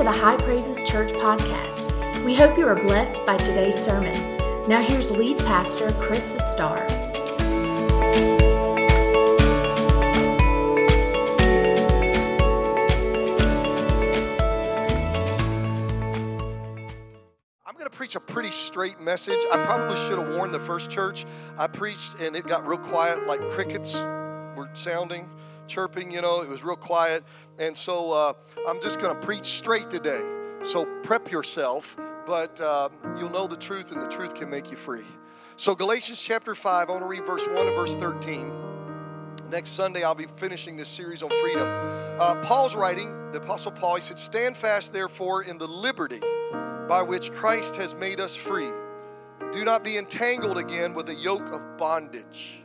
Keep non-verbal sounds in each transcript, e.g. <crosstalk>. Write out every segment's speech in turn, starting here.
to the High Praises Church podcast. We hope you are blessed by today's sermon. Now, here's lead pastor Chris Sustar. I'm going to preach a pretty straight message. I probably should have warned the first church. I preached and it got real quiet, like crickets were sounding, chirping, you know, it was real quiet. And so uh, I'm just going to preach straight today. So prep yourself, but um, you'll know the truth and the truth can make you free. So, Galatians chapter 5, I want to read verse 1 and verse 13. Next Sunday, I'll be finishing this series on freedom. Uh, Paul's writing, the Apostle Paul, he said, Stand fast, therefore, in the liberty by which Christ has made us free. Do not be entangled again with a yoke of bondage.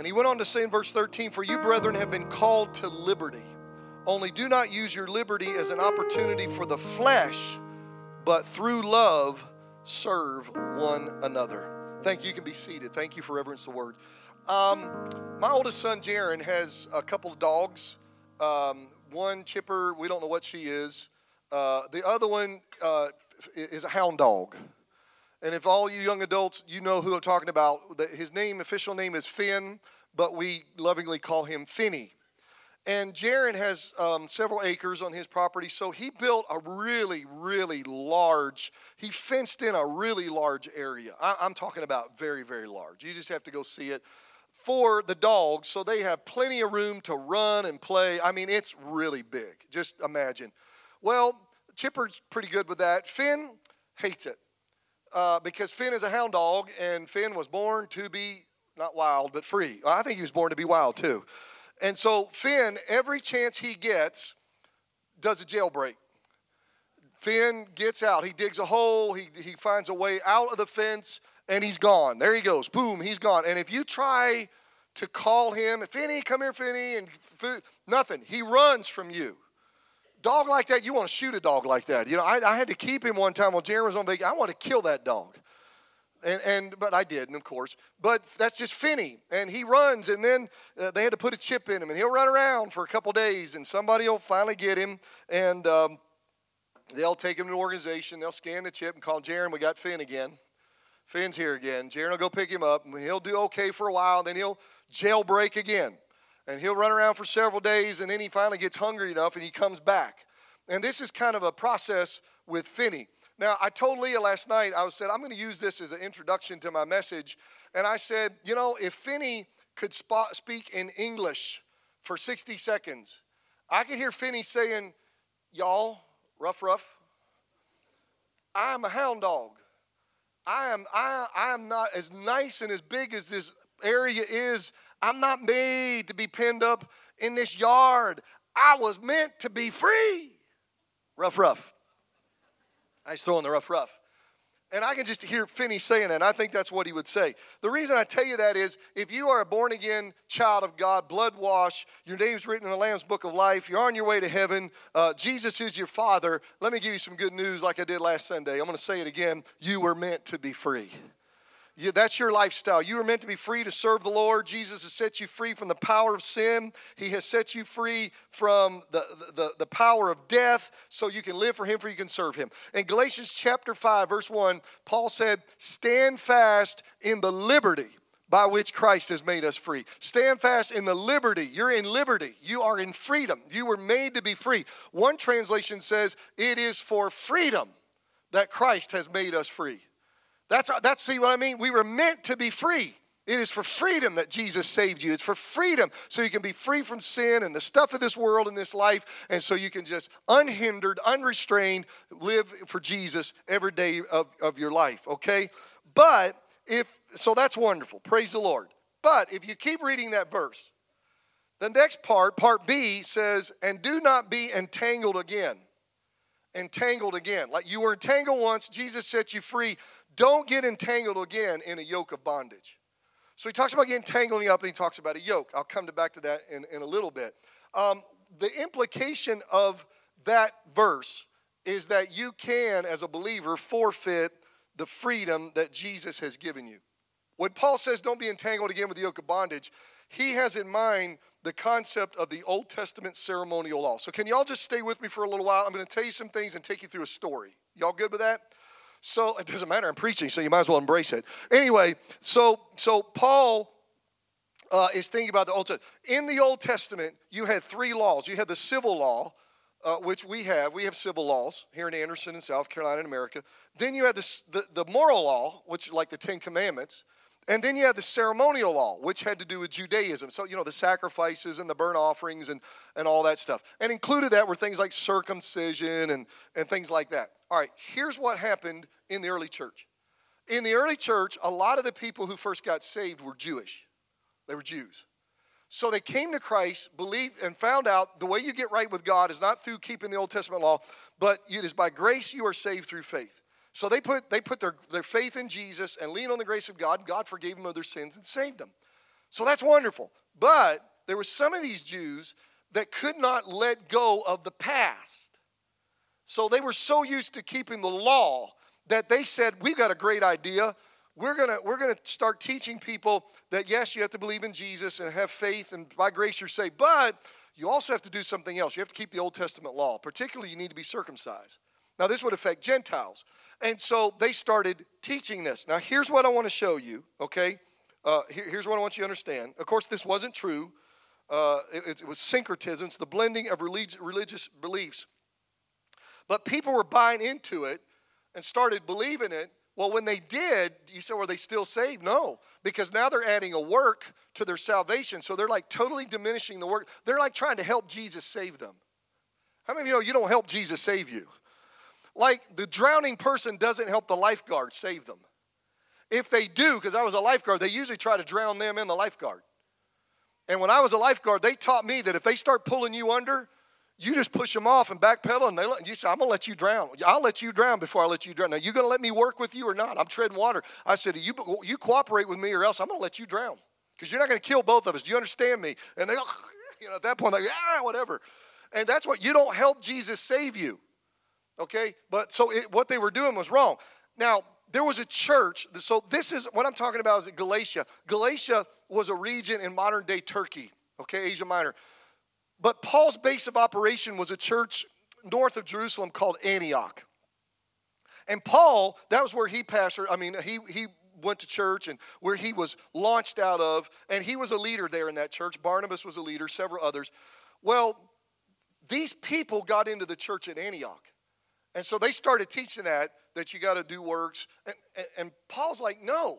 And he went on to say in verse 13, For you, brethren, have been called to liberty. Only do not use your liberty as an opportunity for the flesh, but through love serve one another. Thank you. You can be seated. Thank you for reverence the word. Um, my oldest son, Jaron, has a couple of dogs. Um, one, Chipper, we don't know what she is. Uh, the other one uh, is a hound dog. And if all you young adults, you know who I'm talking about, his name, official name is Finn, but we lovingly call him Finny. And Jaron has um, several acres on his property, so he built a really, really large, he fenced in a really large area. I, I'm talking about very, very large. You just have to go see it for the dogs, so they have plenty of room to run and play. I mean, it's really big. Just imagine. Well, Chipper's pretty good with that. Finn hates it uh, because Finn is a hound dog, and Finn was born to be not wild, but free. I think he was born to be wild too. And so Finn, every chance he gets, does a jailbreak. Finn gets out. He digs a hole. He, he finds a way out of the fence, and he's gone. There he goes. Boom, he's gone. And if you try to call him, Finny, come here, Finny, and food, nothing. He runs from you. Dog like that, you want to shoot a dog like that. You know, I, I had to keep him one time while Jaron was on vacation. I want to kill that dog. And, and but I didn't, of course. But that's just Finney, and he runs, and then uh, they had to put a chip in him, and he'll run around for a couple days, and somebody will finally get him, and um, they'll take him to an organization. They'll scan the chip and call Jaron. We got Finn again. Finn's here again. Jaron will go pick him up, and he'll do okay for a while. Then he'll jailbreak again, and he'll run around for several days, and then he finally gets hungry enough, and he comes back. And this is kind of a process with Finney. Now, I told Leah last night, I said, I'm going to use this as an introduction to my message. And I said, you know, if Finney could spot, speak in English for 60 seconds, I could hear Finney saying, y'all, rough, rough, I am a hound dog. I am, I, I am not as nice and as big as this area is. I'm not made to be pinned up in this yard. I was meant to be free. Rough, rough. I was throwing the rough, rough. And I can just hear Finney saying that, and I think that's what he would say. The reason I tell you that is if you are a born again child of God, blood wash, your name's written in the Lamb's Book of Life, you're on your way to heaven, uh, Jesus is your Father, let me give you some good news like I did last Sunday. I'm going to say it again. You were meant to be free. You, that's your lifestyle. You were meant to be free to serve the Lord. Jesus has set you free from the power of sin. He has set you free from the, the, the power of death so you can live for Him, for you can serve Him. In Galatians chapter 5, verse 1, Paul said, Stand fast in the liberty by which Christ has made us free. Stand fast in the liberty. You're in liberty. You are in freedom. You were made to be free. One translation says, It is for freedom that Christ has made us free. That's, that's, see what I mean? We were meant to be free. It is for freedom that Jesus saved you. It's for freedom so you can be free from sin and the stuff of this world and this life, and so you can just unhindered, unrestrained live for Jesus every day of, of your life, okay? But if, so that's wonderful. Praise the Lord. But if you keep reading that verse, the next part, part B, says, and do not be entangled again. Entangled again. Like you were entangled once, Jesus set you free don't get entangled again in a yoke of bondage. So he talks about getting tangled up and he talks about a yoke. I'll come to back to that in, in a little bit. Um, the implication of that verse is that you can, as a believer, forfeit the freedom that Jesus has given you. When Paul says don't be entangled again with the yoke of bondage, he has in mind the concept of the Old Testament ceremonial law. So, can y'all just stay with me for a little while? I'm going to tell you some things and take you through a story. Y'all good with that? So, it doesn't matter, I'm preaching, so you might as well embrace it. Anyway, so, so Paul uh, is thinking about the Old Testament. In the Old Testament, you had three laws. You had the civil law, uh, which we have. We have civil laws here in Anderson in South Carolina in America. Then you had the, the, the moral law, which like the Ten Commandments. And then you had the ceremonial law, which had to do with Judaism. So, you know, the sacrifices and the burnt offerings and, and all that stuff. And included that were things like circumcision and, and things like that. All right, here's what happened in the early church. In the early church, a lot of the people who first got saved were Jewish, they were Jews. So they came to Christ, believed, and found out the way you get right with God is not through keeping the Old Testament law, but it is by grace you are saved through faith. So they put, they put their, their faith in Jesus and leaned on the grace of God. God forgave them of their sins and saved them. So that's wonderful. But there were some of these Jews that could not let go of the past. So they were so used to keeping the law that they said, We've got a great idea we're gonna we're gonna start teaching people that yes, you have to believe in Jesus and have faith, and by grace you're saved, but you also have to do something else. You have to keep the Old Testament law. Particularly, you need to be circumcised. Now, this would affect Gentiles, and so they started teaching this. Now, here's what I want to show you. Okay, uh, here, here's what I want you to understand. Of course, this wasn't true. Uh, it, it, was syncretism. It's the blending of relig- religious beliefs. But people were buying into it and started believing it well, when they did, you say, were they still saved? No, because now they're adding a work to their salvation. So they're like totally diminishing the work. They're like trying to help Jesus save them. How many of you know you don't help Jesus save you? Like the drowning person doesn't help the lifeguard save them. If they do, because I was a lifeguard, they usually try to drown them in the lifeguard. And when I was a lifeguard, they taught me that if they start pulling you under, you just push them off and backpedal, and they let, you say, I'm gonna let you drown. I'll let you drown before I let you drown. Now, you gonna let me work with you or not? I'm treading water. I said, you, you cooperate with me or else I'm gonna let you drown because you're not gonna kill both of us. Do you understand me? And they, go, <laughs> you know, at that point, they go, ah, whatever. And that's what you don't help Jesus save you. Okay? But so it, what they were doing was wrong. Now, there was a church. So this is what I'm talking about is Galatia. Galatia was a region in modern day Turkey, okay, Asia Minor. But Paul's base of operation was a church north of Jerusalem called Antioch. And Paul, that was where he pastored. I mean, he, he went to church and where he was launched out of, and he was a leader there in that church. Barnabas was a leader, several others. Well, these people got into the church at Antioch. And so they started teaching that, that you got to do works. And, and, Paul's like, no.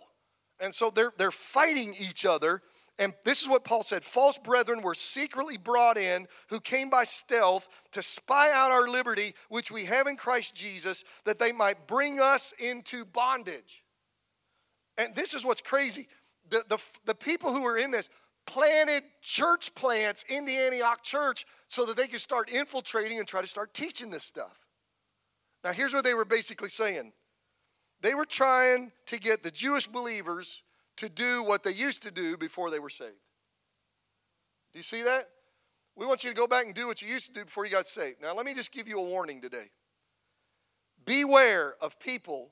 And so they're, they're fighting each other and this is what Paul said false brethren were secretly brought in who came by stealth to spy out our liberty, which we have in Christ Jesus, that they might bring us into bondage. And this is what's crazy. The, the, the people who were in this planted church plants in the Antioch church so that they could start infiltrating and try to start teaching this stuff. Now, here's what they were basically saying they were trying to get the Jewish believers to do what they used to do before they were saved. Do you see that? We want you to go back and do what you used to do before you got saved. Now, let me just give you a warning today. Beware of people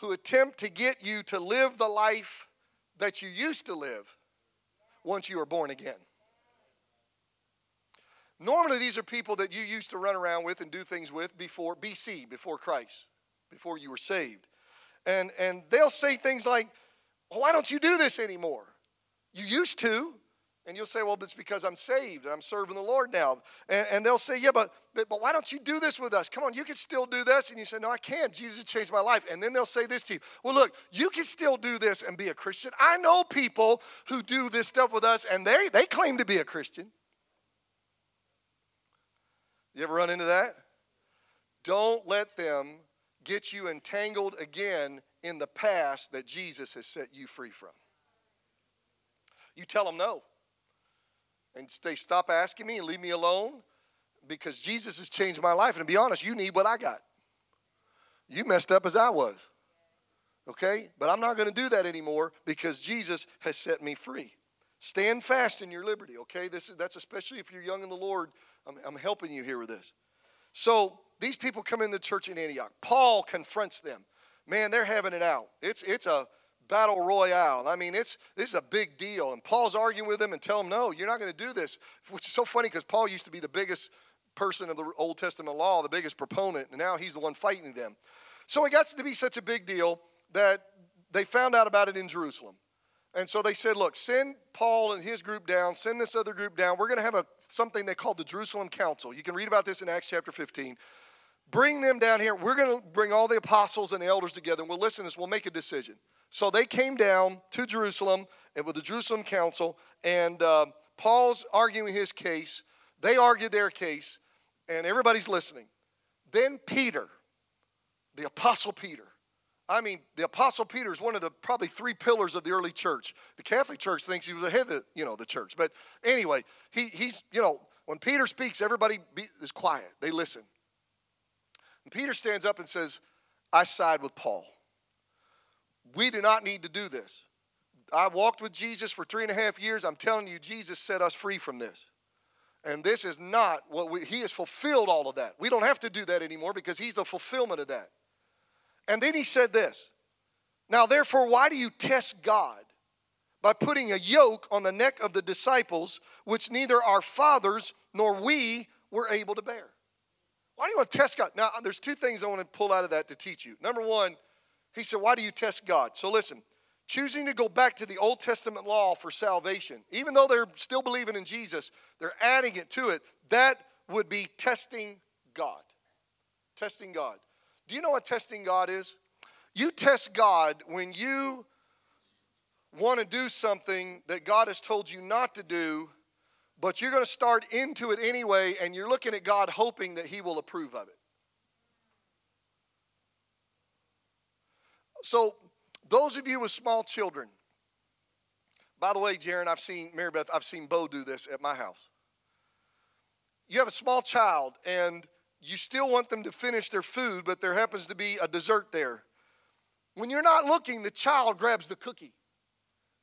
who attempt to get you to live the life that you used to live once you were born again. Normally, these are people that you used to run around with and do things with before BC, before Christ, before you were saved. And, and they'll say things like, well, why don't you do this anymore? You used to. And you'll say, well, it's because I'm saved and I'm serving the Lord now. And, and they'll say, yeah, but, but, but why don't you do this with us? Come on, you can still do this. And you say, no, I can't. Jesus changed my life. And then they'll say this to you, well, look, you can still do this and be a Christian. I know people who do this stuff with us and they, they claim to be a Christian. You ever run into that? Don't let them get you entangled again in the past that Jesus has set you free from. You tell them no. And they stop asking me and leave me alone because Jesus has changed my life. And to be honest, you need what I got. You messed up as I was. Okay? But I'm not going to do that anymore because Jesus has set me free. Stand fast in your liberty, okay? This is, that's especially if you're young in the Lord. I'm, I'm helping you here with this. So these people come in the church in Antioch. Paul confronts them man, they're having it out. It's, it's a battle royale. I mean, it's this is a big deal. And Paul's arguing with them and tell them, no, you're not going to do this. Which is so funny because Paul used to be the biggest person of the Old Testament law, the biggest proponent, and now he's the one fighting them. So it got to be such a big deal that they found out about it in Jerusalem. And so they said, look, send Paul and his group down, send this other group down. We're going to have a, something they called the Jerusalem Council. You can read about this in Acts chapter 15. Bring them down here. We're going to bring all the apostles and the elders together, and we'll listen to this. We'll make a decision. So they came down to Jerusalem and with the Jerusalem Council, and uh, Paul's arguing his case. They argued their case, and everybody's listening. Then Peter, the Apostle Peter, I mean, the Apostle Peter is one of the probably three pillars of the early church. The Catholic Church thinks he was the head of the, you know, the church. But anyway, he, he's, you know, when Peter speaks, everybody be, is quiet. They listen. And Peter stands up and says, I side with Paul. We do not need to do this. I walked with Jesus for three and a half years. I'm telling you, Jesus set us free from this. And this is not what we, he has fulfilled all of that. We don't have to do that anymore because he's the fulfillment of that. And then he said this Now, therefore, why do you test God? By putting a yoke on the neck of the disciples, which neither our fathers nor we were able to bear. Why do you want to test God? Now, there's two things I want to pull out of that to teach you. Number one, he said, Why do you test God? So listen, choosing to go back to the Old Testament law for salvation, even though they're still believing in Jesus, they're adding it to it. That would be testing God. Testing God. Do you know what testing God is? You test God when you want to do something that God has told you not to do but you're going to start into it anyway, and you're looking at God hoping that He will approve of it. So, those of you with small children, by the way, Jaron, I've seen, Mary Beth, I've seen Bo do this at my house. You have a small child, and you still want them to finish their food, but there happens to be a dessert there. When you're not looking, the child grabs the cookie.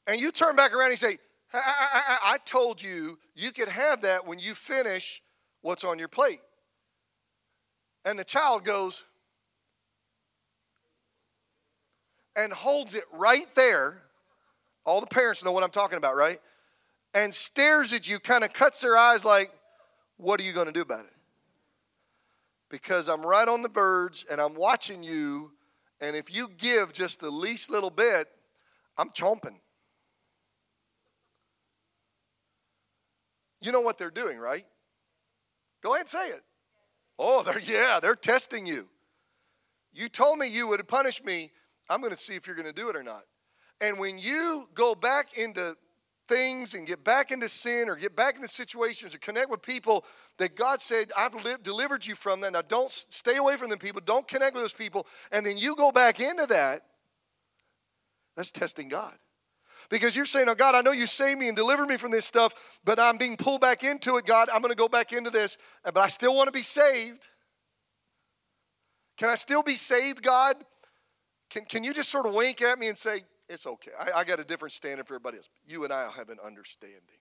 And you turn back around and say, I, I, I, told you you could have that when you finish what's on your plate. And the child goes and holds it right there. All the parents know what I'm talking about, right? And stares at you, kind of cuts their eyes like, What are you going to do about it? Because I'm right on the verge and I'm watching you. And if you give just the least little bit, I'm chomping. You know what they're doing, right? Go ahead and say it. Oh, they're yeah, they're testing you. You told me you would punish me. I'm going to see if you're going to do it or not. And when you go back into things and get back into sin or get back into situations or connect with people that God said, I've delivered you from that. Now, don't stay away from them people. Don't connect with those people. And then you go back into that. That's testing God. Because you're saying, Oh, God, I know you saved me and delivered me from this stuff, but I'm being pulled back into it. God, I'm going to go back into this, but I still want to be saved. Can I still be saved, God? Can, can you just sort of wink at me and say, It's okay. I, I got a different standard for everybody else. You and I have an understanding.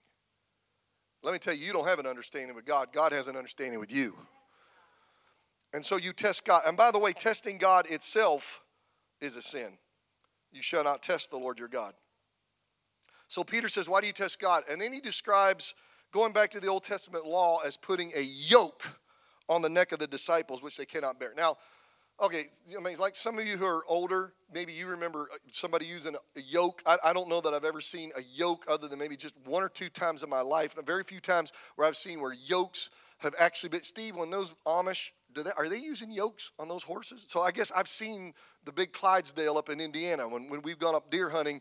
Let me tell you, you don't have an understanding with God, God has an understanding with you. And so you test God. And by the way, testing God itself is a sin. You shall not test the Lord your God. So Peter says, Why do you test God? And then he describes going back to the Old Testament law as putting a yoke on the neck of the disciples, which they cannot bear. Now, okay, I mean, like some of you who are older, maybe you remember uh, somebody using a yoke. I, I, don't know that I've ever seen a yoke other than maybe just one or two times in my life, and very few times where I've seen where yokes have actually been. Steve, when those Amish, they, are they using yokes on those horses? So I guess I've seen the big Clydesdale up in Indiana when, when we've gone up deer hunting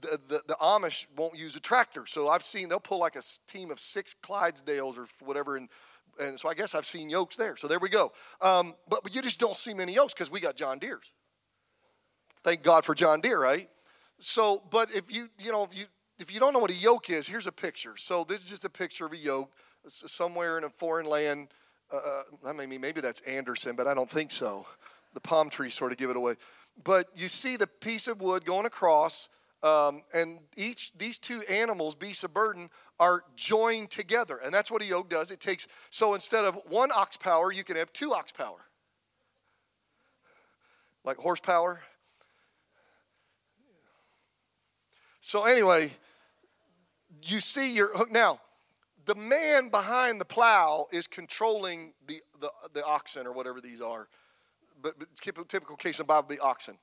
the, the, the, Amish won't use a tractor. So I've seen they'll pull like a team of six Clydesdales or whatever, and and so I guess I've seen yokes there. So there we go. Um, but but you just don't see many yokes because we got John Deere's. Thank God for John Deere, right? So, but if you you know if you if you don't know what a yoke is, here's a picture. So this is just a picture of a yoke somewhere in a foreign land. Uh, uh I mean, maybe that's Anderson, but I don't think so. The palm trees sort of give it away. But you see the piece of wood going across um, and each these two animals, beasts of burden, are joined together, and that's what a yoke does. It takes so instead of one ox power, you can have two ox power, like horsepower. So, anyway, you see your hook. Now, the man behind the plow is controlling the, the, the oxen or whatever these are. But, but typical case of Bible be oxen.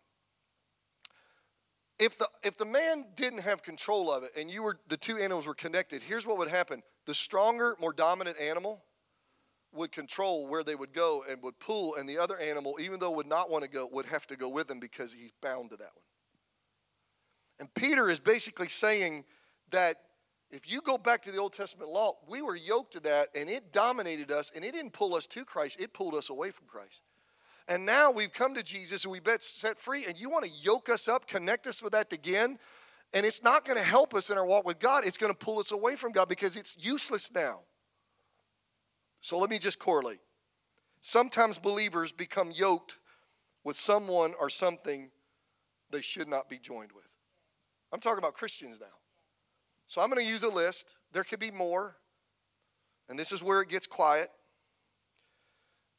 If the, if the man didn't have control of it and you were the two animals were connected, here's what would happen. The stronger, more dominant animal would control where they would go and would pull, and the other animal, even though would not want to go, would have to go with him because he's bound to that one. And Peter is basically saying that if you go back to the Old Testament law, we were yoked to that and it dominated us and it didn't pull us to Christ, it pulled us away from Christ. And now we've come to Jesus and we've been set free, and you want to yoke us up, connect us with that again, and it's not going to help us in our walk with God. It's going to pull us away from God because it's useless now. So let me just correlate. Sometimes believers become yoked with someone or something they should not be joined with. I'm talking about Christians now. So I'm going to use a list. There could be more, and this is where it gets quiet.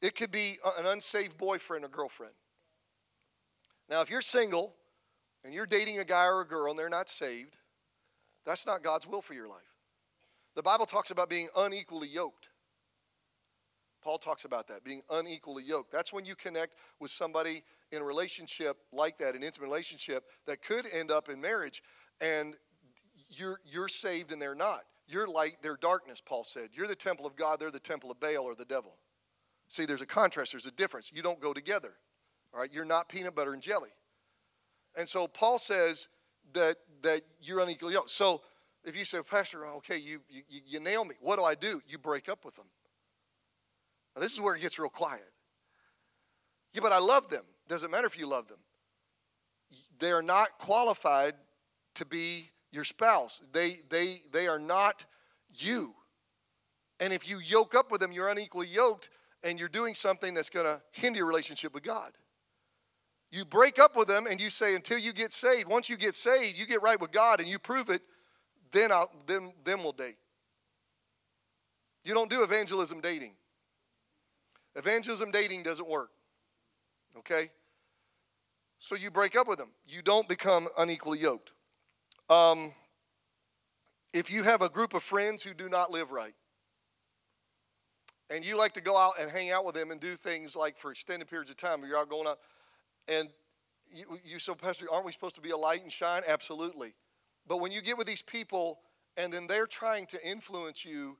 It could be an unsaved boyfriend or girlfriend. Now, if you're single and you're dating a guy or a girl and they're not saved, that's not God's will for your life. The Bible talks about being unequally yoked. Paul talks about that, being unequally yoked. That's when you connect with somebody in a relationship like that, an intimate relationship that could end up in marriage, and you're, you're saved and they're not. You're light, they're darkness, Paul said. You're the temple of God, they're the temple of Baal or the devil. See, there's a contrast, there's a difference. You don't go together. All right, you're not peanut butter and jelly. And so Paul says that that you're unequally yoked. So if you say, Pastor, okay, you, you, you nail me. What do I do? You break up with them. Now, this is where it gets real quiet. Yeah, but I love them. Doesn't matter if you love them. They are not qualified to be your spouse. They, they, they are not you. And if you yoke up with them, you're unequally yoked, and you're doing something that's going to hinder your relationship with God. You break up with them and you say, until you get saved, once you get saved, you get right with God and you prove it, then, I'll, then, then we'll date. You don't do evangelism dating. Evangelism dating doesn't work. Okay? So you break up with them. You don't become unequally yoked. Um, if you have a group of friends who do not live right, and you like to go out and hang out with them and do things like for extended periods of time, you're out going out, and you, you so Pastor, aren't we supposed to be a light and shine? Absolutely. But when you get with these people and then they're trying to influence you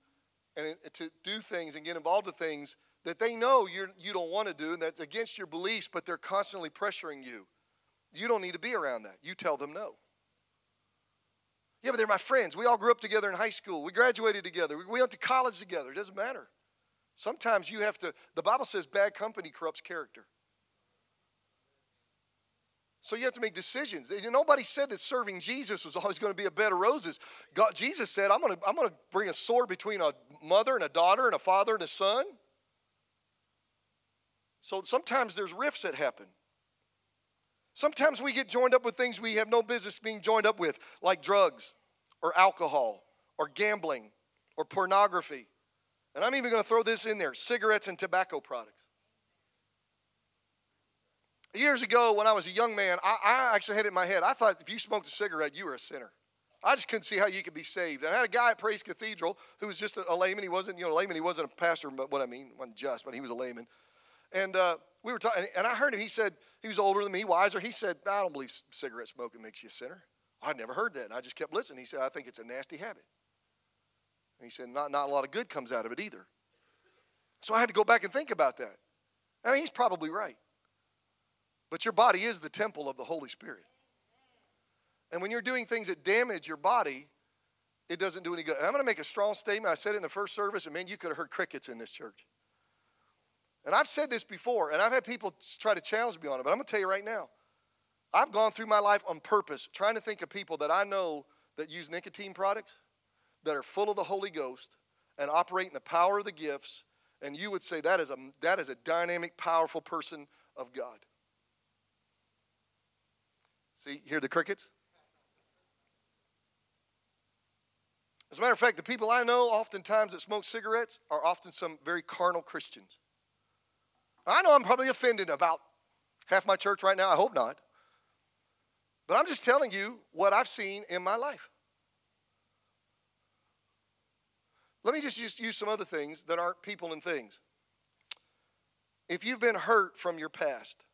and to do things and get involved with things that they know you're, you don't want to do and that's against your beliefs, but they're constantly pressuring you. You don't need to be around that. You tell them no. Yeah, but they're my friends. We all grew up together in high school. We graduated together. We went to college together. It doesn't matter. Sometimes you have to, the Bible says bad company corrupts character. So you have to make decisions. Nobody said that serving Jesus was always going to be a bed of roses. God, Jesus said, I'm going, to, I'm going to bring a sword between a mother and a daughter and a father and a son. So sometimes there's rifts that happen. Sometimes we get joined up with things we have no business being joined up with, like drugs or alcohol or gambling or pornography. And I'm even going to throw this in there cigarettes and tobacco products. Years ago, when I was a young man, I, I actually had it in my head. I thought if you smoked a cigarette, you were a sinner. I just couldn't see how you could be saved. I had a guy at Praise Cathedral who was just a, layman. He wasn't, you know, a layman. He wasn't a pastor, but what I mean, wasn't just, but he was a layman. And uh, we were talking, and I heard him. He said he was older than me, wiser. He said, "I don't believe cigarette smoking makes you a sinner." I'd never heard that, and I just kept listening. He said, "I think it's a nasty habit." And he said, "Not not a lot of good comes out of it either." So I had to go back and think about that, and he's probably right. But your body is the temple of the Holy Spirit. And when you're doing things that damage your body, it doesn't do any good. And I'm going to make a strong statement. I said it in the first service, and man, you could have heard crickets in this church. And I've said this before, and I've had people try to challenge me on it, but I'm going to tell you right now. I've gone through my life on purpose trying to think of people that I know that use nicotine products, that are full of the Holy Ghost, and operate in the power of the gifts. And you would say that is a, that is a dynamic, powerful person of God. See, hear the crickets? As a matter of fact, the people I know oftentimes that smoke cigarettes are often some very carnal Christians. I know I'm probably offending about half my church right now. I hope not. But I'm just telling you what I've seen in my life. Let me just use, some other things that aren't people and things. If you've been hurt from your past,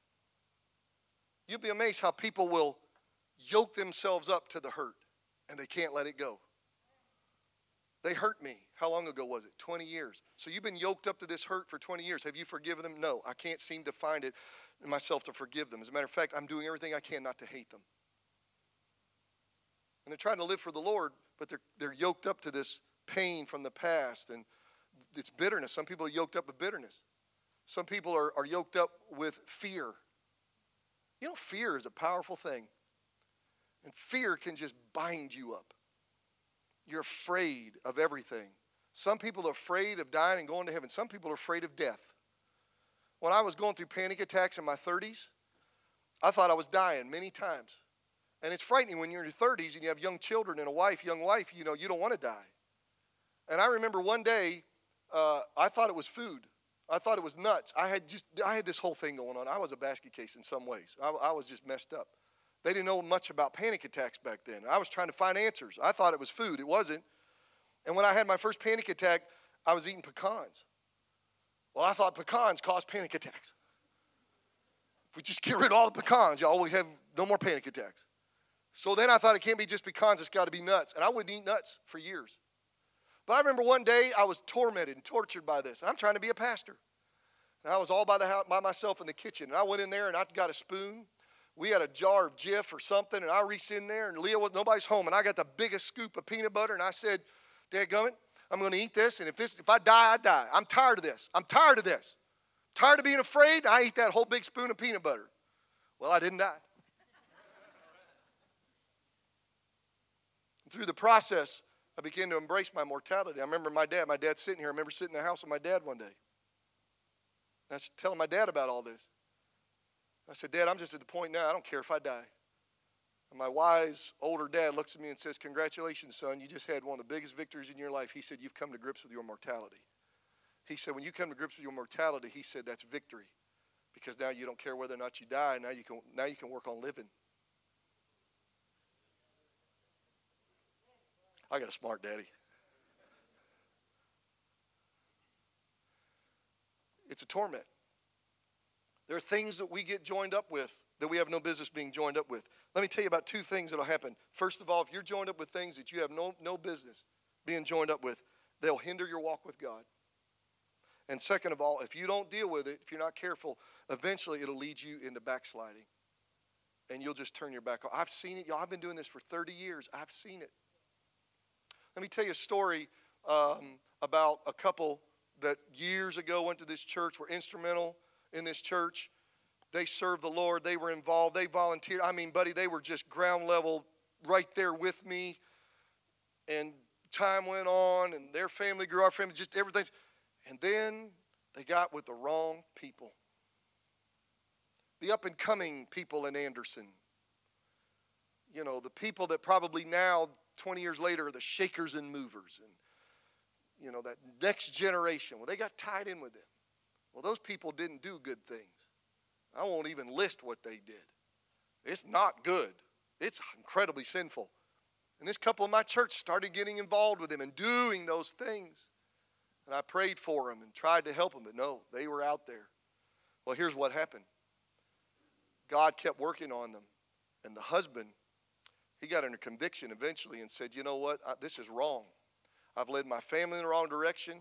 you'll be amazed how people will yoke themselves up to the hurt and they can't let it go. They hurt me. How long ago was it? 20 years. So you've been yoked up to this hurt for 20 years. Have you forgiven them? No. I can't seem to find it in myself to forgive them. As a matter of fact, I'm doing everything I can not to hate them. And they're trying to live for the Lord, but they're, they're yoked up to this pain from the past and it's bitterness. Some people are yoked up with bitterness. Some people are, are yoked up with fear. You know, fear is a powerful thing. And fear can just bind you up. You're afraid of everything. Some people are afraid of dying and going to heaven. Some people are afraid of death. When I was going through panic attacks in my 30s, I thought I was dying many times. And it's frightening when you're in your 30s and you have young children and a wife, young wife, you know, you don't want to die. And I remember one day, uh, I thought it was food. I thought it was nuts. I had just, I had this whole thing going on. I was a basket case in some ways. I, I was just messed up. They didn't know much about panic attacks back then. I was trying to find answers. I thought it was food. It wasn't. And when I had my first panic attack, I was eating pecans. Well, I thought pecans cause panic attacks. If we just get rid of all the pecans, y'all, we have no more panic attacks. So then I thought it can't be just pecans, it's got to be nuts. And I wouldn't eat nuts for years. But I remember one day I was tormented and tortured by this. And I'm trying to be a pastor. And I was all by, the house, by myself in the kitchen. And I went in there and I got a spoon. We had a jar of Jif or something. And I reached in there and Leah was nobody's home. And I got the biggest scoop of peanut butter. And I said, Dad Gummit, I'm going to eat this. And if, this, if I die, I die. I'm tired of this. I'm tired of this. Tired of being afraid. I eat that whole big spoon of peanut butter. Well, I didn't die. <laughs> through the process, I began to embrace my mortality. I remember my dad, my dad sitting here. I remember sitting in the house with my dad one day. I was telling my dad about all this. I said, Dad, I'm just at the point now, I don't care if I die. And my wise older dad looks at me and says, Congratulations, son. You just had one of the biggest victories in your life. He said, You've come to grips with your mortality. He said, When you come to grips with your mortality, he said, That's victory. Because now you don't care whether or not you die. Now you can, now you can work on living. I got a smart daddy. It's a torment. There are things that we get joined up with that we have no business being joined up with. Let me tell you about two things that'll happen. First of all, if you're joined up with things that you have no, no business being joined up with, they'll hinder your walk with God. And second of all, if you don't deal with it, if you're not careful, eventually it'll lead you into backsliding. And you'll just turn your back. on. I've seen it, y'all. I've been doing this for 30 years. I've seen it. Let me tell you a story um, about a couple that years ago went to this church, were instrumental in this church. They served the Lord, they were involved, they volunteered. I mean, buddy, they were just ground level right there with me. And time went on, and their family grew, our family, just everything. And then they got with the wrong people. The up and coming people in Anderson. You know, the people that probably now 20 years later are the shakers and movers and you know that next generation. Well they got tied in with them. Well those people didn't do good things. I won't even list what they did. It's not good. It's incredibly sinful. And this couple in my church started getting involved with them and doing those things. And i prayed for them and tried to help them but no they were out there. Well here's what happened. God kept working on them and the husband he got under conviction eventually and said, You know what? I, this is wrong. I've led my family in the wrong direction.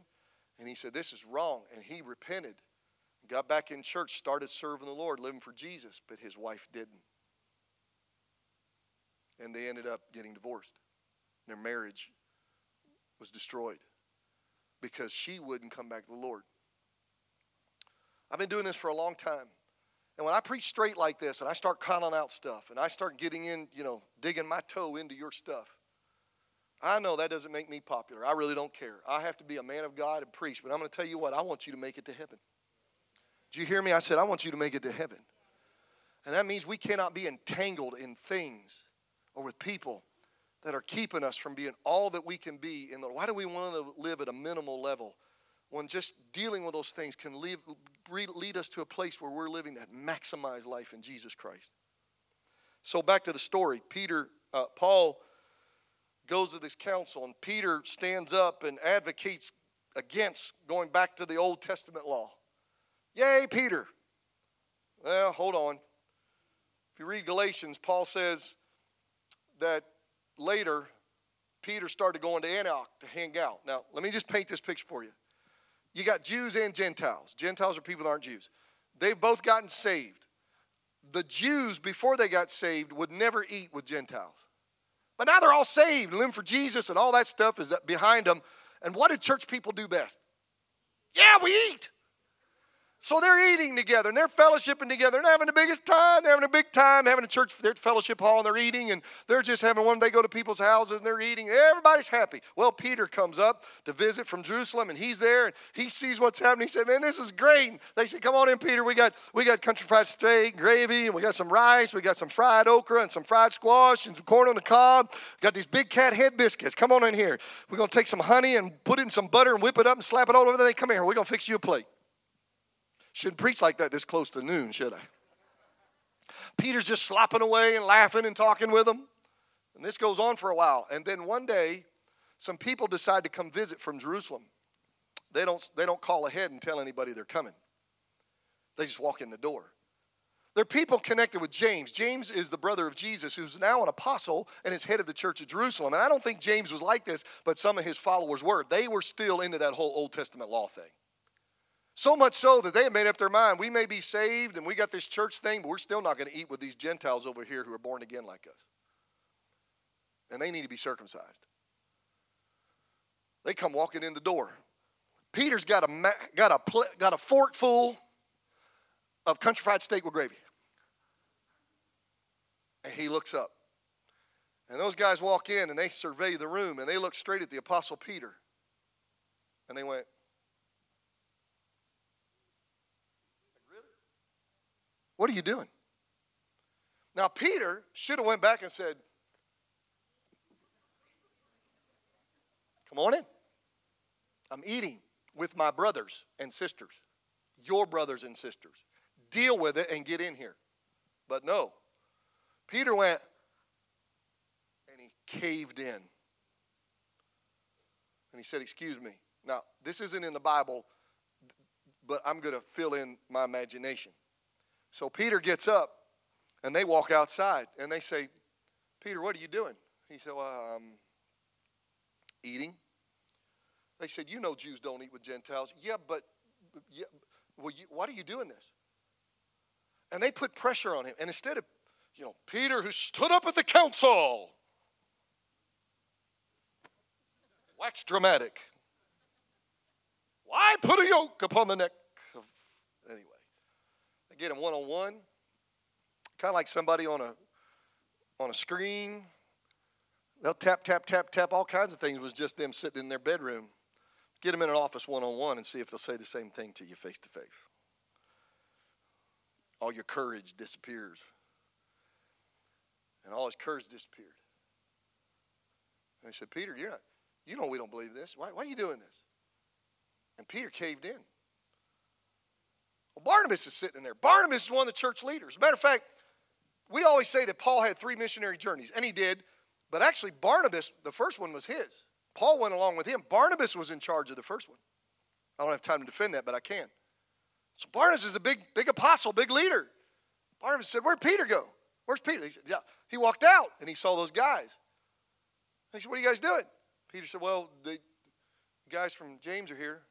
And he said, This is wrong. And he repented, got back in church, started serving the Lord, living for Jesus, but his wife didn't. And they ended up getting divorced. Their marriage was destroyed because she wouldn't come back to the Lord. I've been doing this for a long time. And when I preach straight like this and I start calling out stuff and I start getting in, you know, digging my toe into your stuff, I know that doesn't make me popular. I really don't care. I have to be a man of God and preach, but I'm going to tell you what, I want you to make it to heaven. Do you hear me? I said, I want you to make it to heaven. And that means we cannot be entangled in things or with people that are keeping us from being all that we can be in the why do we want to live at a minimal level when just dealing with those things can lead, lead us to a place where we're living that maximized life in Jesus Christ. So back to the story. Peter, uh, Paul goes to this council, and Peter stands up and advocates against going back to the Old Testament law. Yay, Peter. Well, hold on. If you read Galatians, Paul says that later Peter started going to Antioch to hang out. Now, let me just paint this picture for you. You got Jews and Gentiles. Gentiles are people that aren't Jews. They've both gotten saved. The Jews, before they got saved, would never eat with Gentiles. But now they're all saved, living for Jesus, and all that stuff is behind them. And what do church people do best? Yeah, we eat. So they're eating together and they're fellowshipping together and having the biggest time. They're having a big time having a church fellowship hall and they're eating and they're just having one. They go to people's houses and they're eating. Everybody's happy. Well, Peter comes up to visit from Jerusalem and he's there and he sees what's happening. He said, "Man, this is great." And they said, "Come on in, Peter. We got we got country fried steak, gravy, and we got some rice. We got some fried okra and some fried squash and some corn on the cob. We got these big cat head biscuits. Come on in here. We're gonna take some honey and put it in some butter and whip it up and slap it all over there. They come here. We're gonna fix you a plate." Shouldn't preach like that this close to noon, should I? Peter's just slopping away and laughing and talking with them. And this goes on for a while. And then one day, some people decide to come visit from Jerusalem. They don't, they don't call ahead and tell anybody they're coming, they just walk in the door. They're people connected with James. James is the brother of Jesus, who's now an apostle and is head of the church of Jerusalem. And I don't think James was like this, but some of his followers were. They were still into that whole Old Testament law thing. So much so that they have made up their mind we may be saved and we got this church thing, but we're still not going to eat with these Gentiles over here who are born again like us. And they need to be circumcised. They come walking in the door. Peter's got a, got a, got a fork full of country fried steak with gravy. And he looks up. And those guys walk in and they survey the room and they look straight at the Apostle Peter. And they went, What are you doing? Now Peter should have went back and said, Come on in. I'm eating with my brothers and sisters, your brothers and sisters. Deal with it and get in here. But no. Peter went and he caved in. And he said, Excuse me. Now, this isn't in the Bible, but I'm going to fill in my imagination. So Peter gets up and they walk outside and they say, Peter, what are you doing? He said, well, um, eating. They said, You know Jews don't eat with Gentiles. Yeah, but yeah, well, you, why are you doing this? And they put pressure on him. And instead of, you know, Peter who stood up at the council, wax dramatic. Why put a yoke upon the neck get them one on one, kind of like somebody on a on a screen. They'll tap, tap, tap, tap, all kinds of things. Was just them sitting in their bedroom. Get them in an office one on one and see if they'll say the same thing to you face to face. All your courage disappears. And all his courage disappeared. And he said, Peter, you're not, you know we don't believe this. Why, why are you doing this? And Peter caved in. Well, Barnabas is sitting in there. Barnabas is one of the church leaders. Matter of fact, we always say that Paul had three missionary journeys, and he did, but actually, Barnabas, the first one was his. Paul went along with him. Barnabas was in charge of the first one. I don't have time to defend that, but I can. So Barnabas is a big, big apostle, big leader. Barnabas said, Where'd Peter go? Where's Peter? He said, Yeah. He walked out and he saw those guys. he said, What are you guys doing? Peter said, Well, the guys from James are here.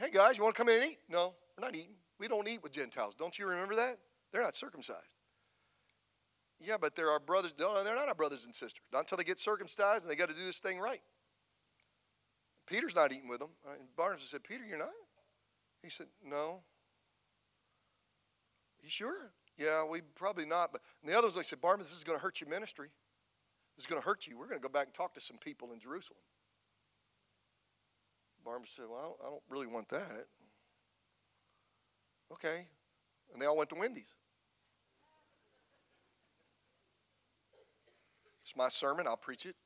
Hey guys, you want to come in and eat? No, we're not eating. We don't eat with Gentiles. Don't you remember that? They're not circumcised. Yeah, but they're our brothers. No, they're not our brothers and sisters. Not until they get circumcised and they got to do this thing right. Peter's not eating with them. Uh, and Barnabas said, Peter, you're not? He said, No. You sure? Yeah, we probably not. But and the others, they said, Barnabas, this is going to hurt your ministry. This is going to hurt you. We're going to go back and talk to some people in Jerusalem. Barnabas said, Well, I don't really want that. Okay. And they all went to Wendy's. It's my sermon, I'll preach it.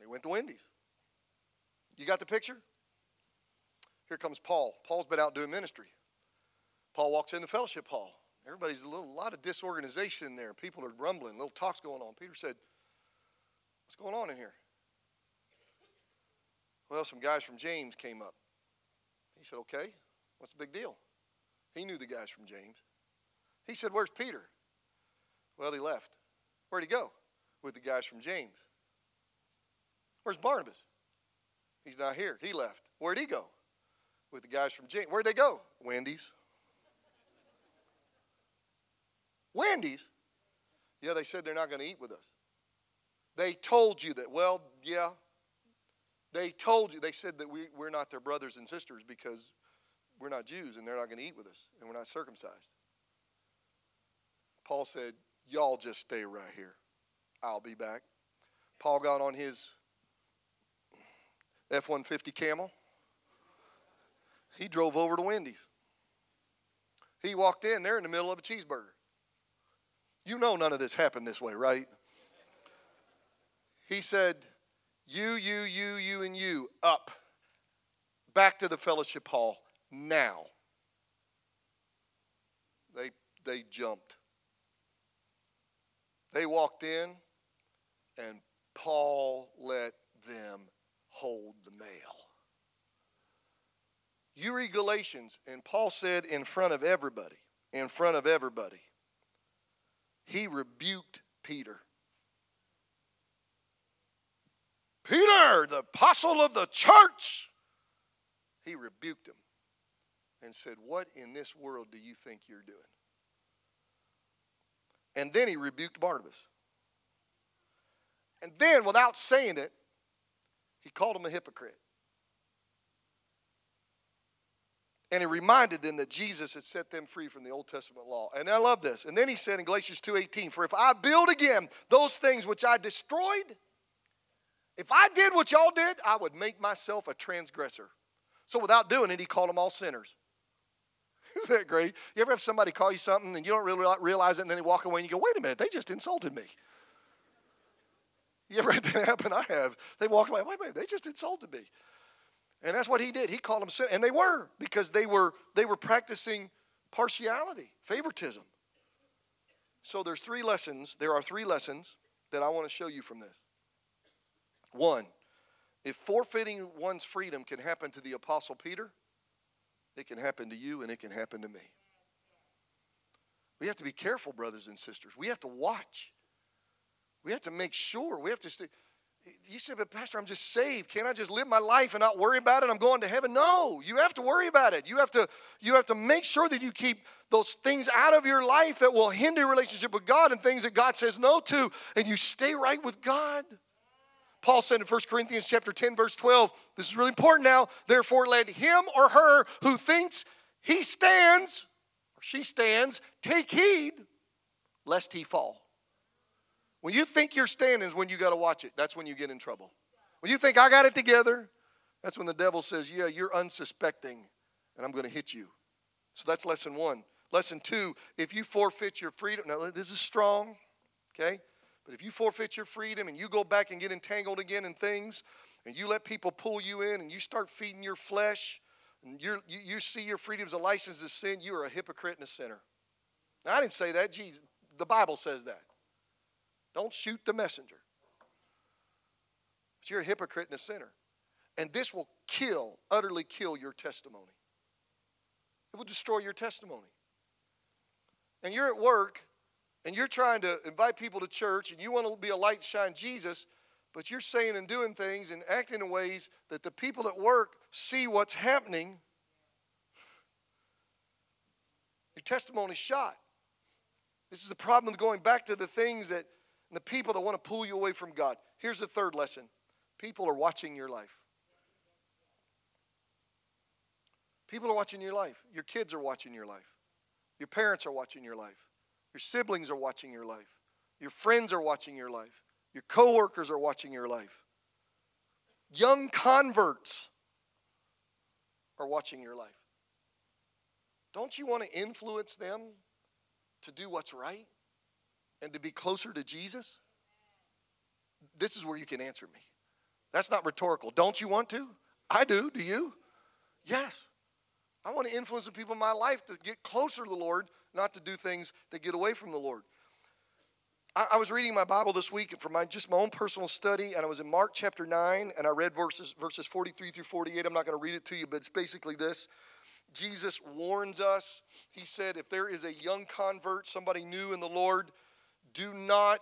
They went to Wendy's. You got the picture? Here comes Paul. Paul's been out doing ministry. Paul walks in the fellowship hall. Everybody's a little, lot of disorganization in there. People are rumbling, little talks going on. Peter said, What's going on in here? Well, some guys from James came up. He said, Okay, what's the big deal? He knew the guys from James. He said, Where's Peter? Well, he left. Where'd he go? With the guys from James. Where's Barnabas? He's not here. He left. Where'd he go? With the guys from James. Where'd they go? Wendy's. Wendy's? Yeah, they said they're not going to eat with us. They told you that. Well, yeah. They told you. They said that we, we're not their brothers and sisters because we're not Jews and they're not going to eat with us and we're not circumcised. Paul said, Y'all just stay right here. I'll be back. Paul got on his F 150 camel. He drove over to Wendy's. He walked in, they're in the middle of a cheeseburger. You know none of this happened this way, right? He said, You, you, you, you, and you, up. Back to the fellowship hall now. They, they jumped. They walked in, and Paul let them hold the mail. You read Galatians, and Paul said in front of everybody, in front of everybody, he rebuked Peter. Peter, the apostle of the church, he rebuked him and said, What in this world do you think you're doing? And then he rebuked Barnabas. And then, without saying it, he called him a hypocrite. And he reminded them that Jesus had set them free from the Old Testament law. And I love this. And then he said in Galatians 2:18, "For if I build again those things which I destroyed, if I did what y'all did, I would make myself a transgressor." So without doing it, he called them all sinners. <laughs> Isn't that great? You ever have somebody call you something and you don't really realize it, and then they walk away and you go, "Wait a minute, they just insulted me." You ever had that happen? I have. They walked away. Wait a minute, they just insulted me. And that's what he did. He called them sin. And they were, because they were they were practicing partiality, favoritism. So there's three lessons. There are three lessons that I want to show you from this. One, if forfeiting one's freedom can happen to the Apostle Peter, it can happen to you and it can happen to me. We have to be careful, brothers and sisters. We have to watch. We have to make sure. We have to stay. You say, but Pastor, I'm just saved. Can't I just live my life and not worry about it? I'm going to heaven. No, you have to worry about it. You have to, you have to make sure that you keep those things out of your life that will hinder your relationship with God and things that God says no to, and you stay right with God. Paul said in 1 Corinthians chapter 10, verse 12, this is really important now. Therefore, let him or her who thinks he stands or she stands take heed lest he fall. When you think you're standing is when you got to watch it. That's when you get in trouble. When you think I got it together, that's when the devil says, Yeah, you're unsuspecting, and I'm going to hit you. So that's lesson one. Lesson two, if you forfeit your freedom, now this is strong, okay? But if you forfeit your freedom and you go back and get entangled again in things, and you let people pull you in and you start feeding your flesh, and you you, see your freedom as a license to sin, you are a hypocrite and a sinner. Now, I didn't say that. Jesus, the Bible says that. Don't shoot the messenger. But you're a hypocrite and a sinner. And this will kill, utterly kill your testimony. It will destroy your testimony. And you're at work and you're trying to invite people to church and you want to be a light shine Jesus, but you're saying and doing things and acting in ways that the people at work see what's happening. Your testimony's shot. This is the problem with going back to the things that the people that want to pull you away from God. Here's the third lesson people are watching your life. People are watching your life. Your kids are watching your life. Your parents are watching your life. Your siblings are watching your life. Your friends are watching your life. Your coworkers are watching your life. Young converts are watching your life. Don't you want to influence them to do what's right? and to be closer to Jesus? This is where you can answer me. That's not rhetorical. Don't you want to? I do. Do you? Yes. I want to influence the people in my life to get closer to the Lord not to do things that get away from the Lord. I, I was reading my Bible this week for my just my own personal study, and I was in Mark chapter 9, and I read verses verses 43 through 48. I'm not going to read it to you, but it's basically this. Jesus warns us. He said, if there is a young convert, somebody new in the Lord, do not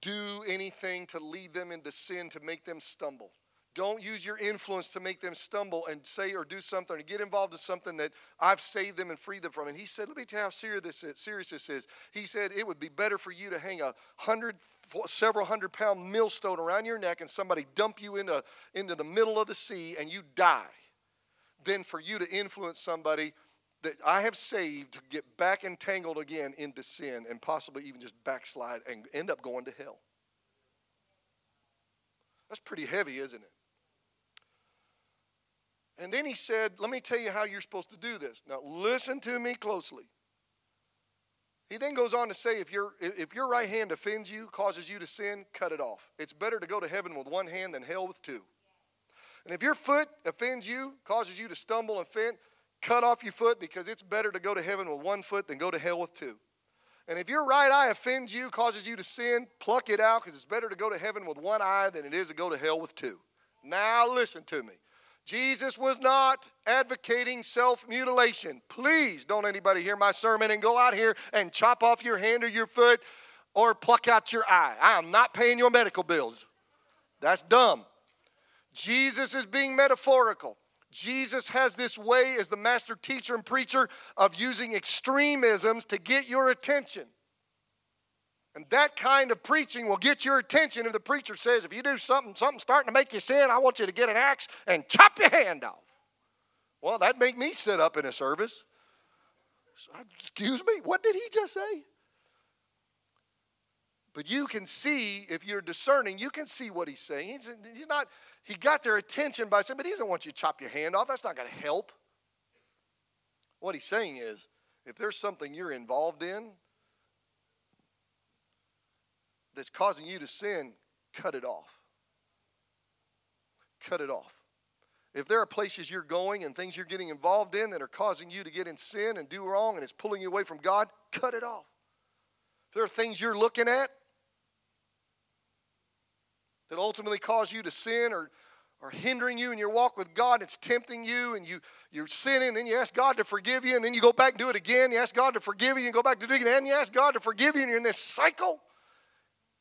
do anything to lead them into sin to make them stumble. Don't use your influence to make them stumble and say or do something or get involved in something that I've saved them and freed them from. And he said, Let me tell you how serious this is. Serious this is. He said, It would be better for you to hang a hundred, several hundred pound millstone around your neck and somebody dump you into, into the middle of the sea and you die than for you to influence somebody that I have saved to get back entangled again into sin and possibly even just backslide and end up going to hell. That's pretty heavy, isn't it? And then he said, Let me tell you how you're supposed to do this. Now, listen to me closely. He then goes on to say, if, your if your right hand offends you, causes you to sin, cut it off. It's better to go to heaven with one hand than hell with two. And if your foot offends you, causes you to stumble and faint, cut off your foot because it's better to go to heaven with one foot than go to hell with two. And if your right eye offends you, causes you to sin, pluck it out because it's better to go to heaven with one eye than it is to go to hell with two. Now, listen to me. Jesus was not advocating self mutilation. Please don't anybody hear my sermon and go out here and chop off your hand or your foot or pluck out your eye. I am not paying your medical bills. That's dumb. Jesus is being metaphorical. Jesus has this way, as the master teacher and preacher, of using extremisms to get your attention. And that kind of preaching will get your attention if the preacher says, if you do something, something starting to make you sin, I want you to get an axe and chop your hand off. Well, that'd make me sit up in a service. Uh, excuse me, what did he just say? But you can see, if you're discerning, you can see what he's saying. He's, he's not, he got their attention by saying, but he doesn't want you to chop your hand off. That's not going to help. What he's saying is, if there's something you're involved in that's causing you to sin, cut it off. Cut it off. If there are places you're going and things you're getting involved in that are causing you to get in sin and do wrong and it's pulling you away from God, cut it off. If there are things you're looking at that ultimately cause you to sin or, are hindering you in your walk with God, it's tempting you and you, you're sinning, and then you ask God to forgive you, and then you go back and do it again. You ask God to forgive you, and you go back to do it again, and you ask God to forgive you, and you're in this cycle.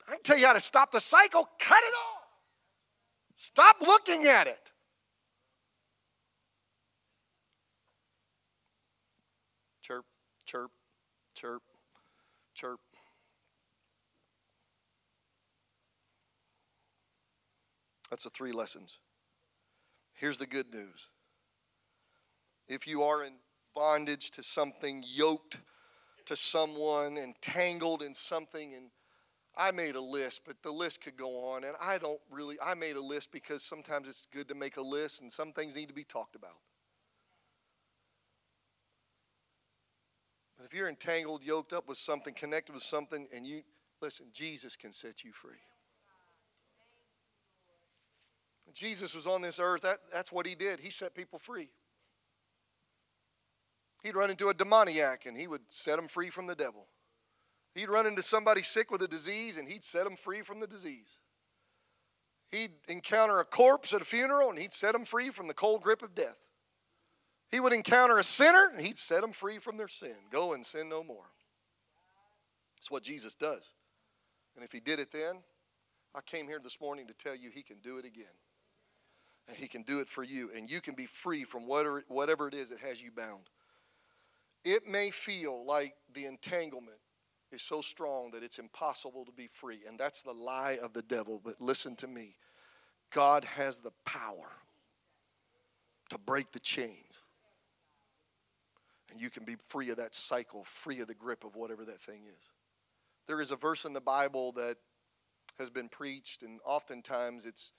I can tell you how to stop the cycle. Cut it off. Stop looking at it. Chirp, chirp, chirp, chirp. That's the three lessons. Here's the good news. If you are in bondage to something, yoked to someone, entangled in something, and I made a list, but the list could go on, and I don't really, I made a list because sometimes it's good to make a list, and some things need to be talked about. But if you're entangled, yoked up with something, connected with something, and you, listen, Jesus can set you free. Jesus was on this earth, that, that's what he did. He set people free. He'd run into a demoniac and he would set them free from the devil. He'd run into somebody sick with a disease and he'd set them free from the disease. He'd encounter a corpse at a funeral and he'd set them free from the cold grip of death. He would encounter a sinner and he'd set them free from their sin. Go and sin no more. That's what Jesus does. And if he did it then, I came here this morning to tell you he can do it again. And He can do it for you, and you can be free from whatever, whatever it is that has you bound. It may feel like the entanglement is so strong that it's impossible to be free, and that's the lie of the devil. But listen to me God has the power to break the chains. And you can be free of that cycle, free of the grip of whatever that thing is. There is a verse in the Bible that has been preached, and oftentimes it's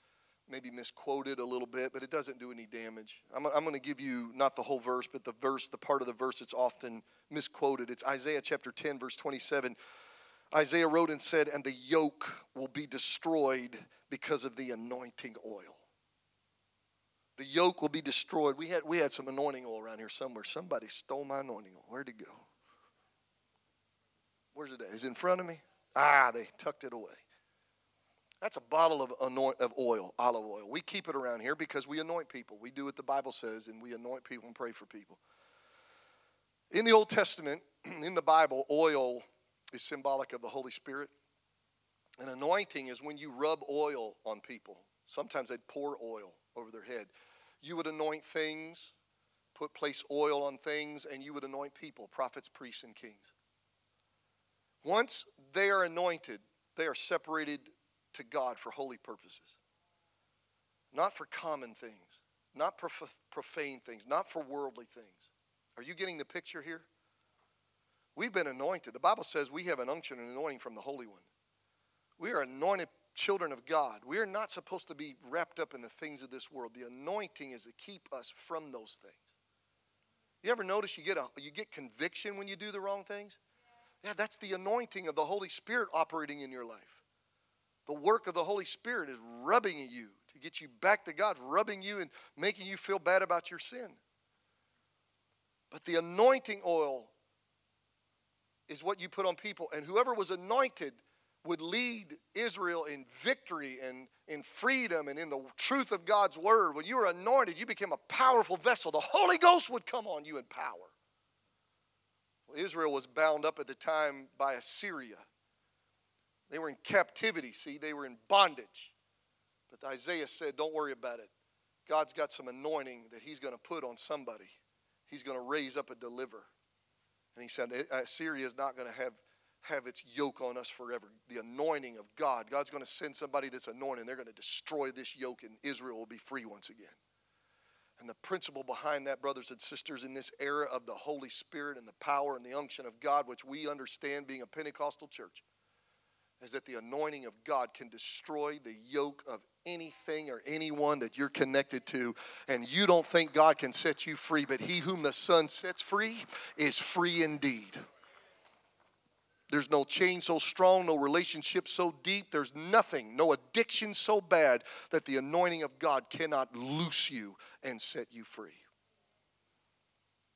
maybe misquoted a little bit, but it doesn't do any damage. I'm, I'm going to give you not the whole verse, but the verse, the part of the verse that's often misquoted. It's Isaiah chapter 10, verse 27. Isaiah wrote and said, And the yoke will be destroyed because of the anointing oil. The yoke will be destroyed. We had, we had some anointing oil around here somewhere. Somebody stole my anointing oil. Where'd it go? Where's it at? Is it in front of me? Ah, they tucked it away. That's a bottle of, anoint, of oil, olive oil. We keep it around here because we anoint people. We do what the Bible says, and we anoint people and pray for people. In the Old Testament, <clears throat> in the Bible, oil is symbolic of the Holy Spirit. An anointing is when you rub oil on people. Sometimes they'd pour oil over their head. You would anoint things, put place oil on things, and you would anoint people, prophets, priests, and kings. Once they are anointed, they are separated to God for holy purposes. Not for common things, not profane things, not for worldly things. Are you getting the picture here? We've been anointed. The Bible says we have an unction and anointing from the Holy One. We are anointed children of God. We are not supposed to be wrapped up in the things of this world. The anointing is to keep us from those things. You ever notice you get a you get conviction when you do the wrong things? Yeah, that's the anointing of the Holy Spirit operating in your life. The work of the Holy Spirit is rubbing you to get you back to God, rubbing you and making you feel bad about your sin. But the anointing oil is what you put on people. And whoever was anointed would lead Israel in victory and in freedom and in the truth of God's word. When you were anointed, you became a powerful vessel. The Holy Ghost would come on you in power. Well, Israel was bound up at the time by Assyria. They were in captivity, see, they were in bondage. But Isaiah said, Don't worry about it. God's got some anointing that He's going to put on somebody. He's going to raise up a deliverer. And He said, Assyria is not going to have, have its yoke on us forever. The anointing of God. God's going to send somebody that's anointed, they're going to destroy this yoke, and Israel will be free once again. And the principle behind that, brothers and sisters, in this era of the Holy Spirit and the power and the unction of God, which we understand being a Pentecostal church, is that the anointing of God can destroy the yoke of anything or anyone that you're connected to, and you don't think God can set you free, but he whom the Son sets free is free indeed. There's no chain so strong, no relationship so deep, there's nothing, no addiction so bad that the anointing of God cannot loose you and set you free.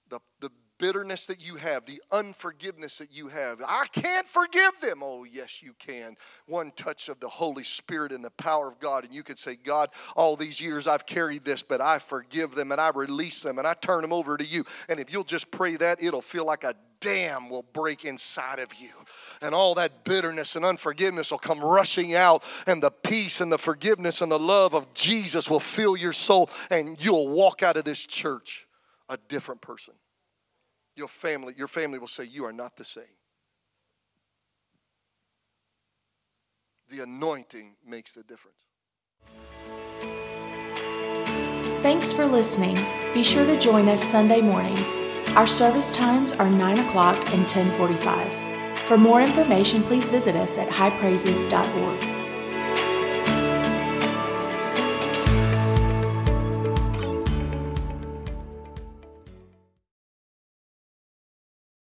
The, the bitterness that you have, the unforgiveness that you have. I can't forgive them. Oh, yes, you can. One touch of the Holy Spirit and the power of God, and you could say, God, all these years I've carried this, but I forgive them and I release them and I turn them over to you. And if you'll just pray that, it'll feel like a dam will break inside of you. And all that bitterness and unforgiveness will come rushing out, and the peace and the forgiveness and the love of Jesus will fill your soul, and you'll walk out of this church a different person your family, your family will say, You are not the same. The anointing makes the difference. Thanks for listening. Be sure to join us Sunday mornings. Our service times are 9 o'clock and 1045. For more information, please visit us at highpraises.org.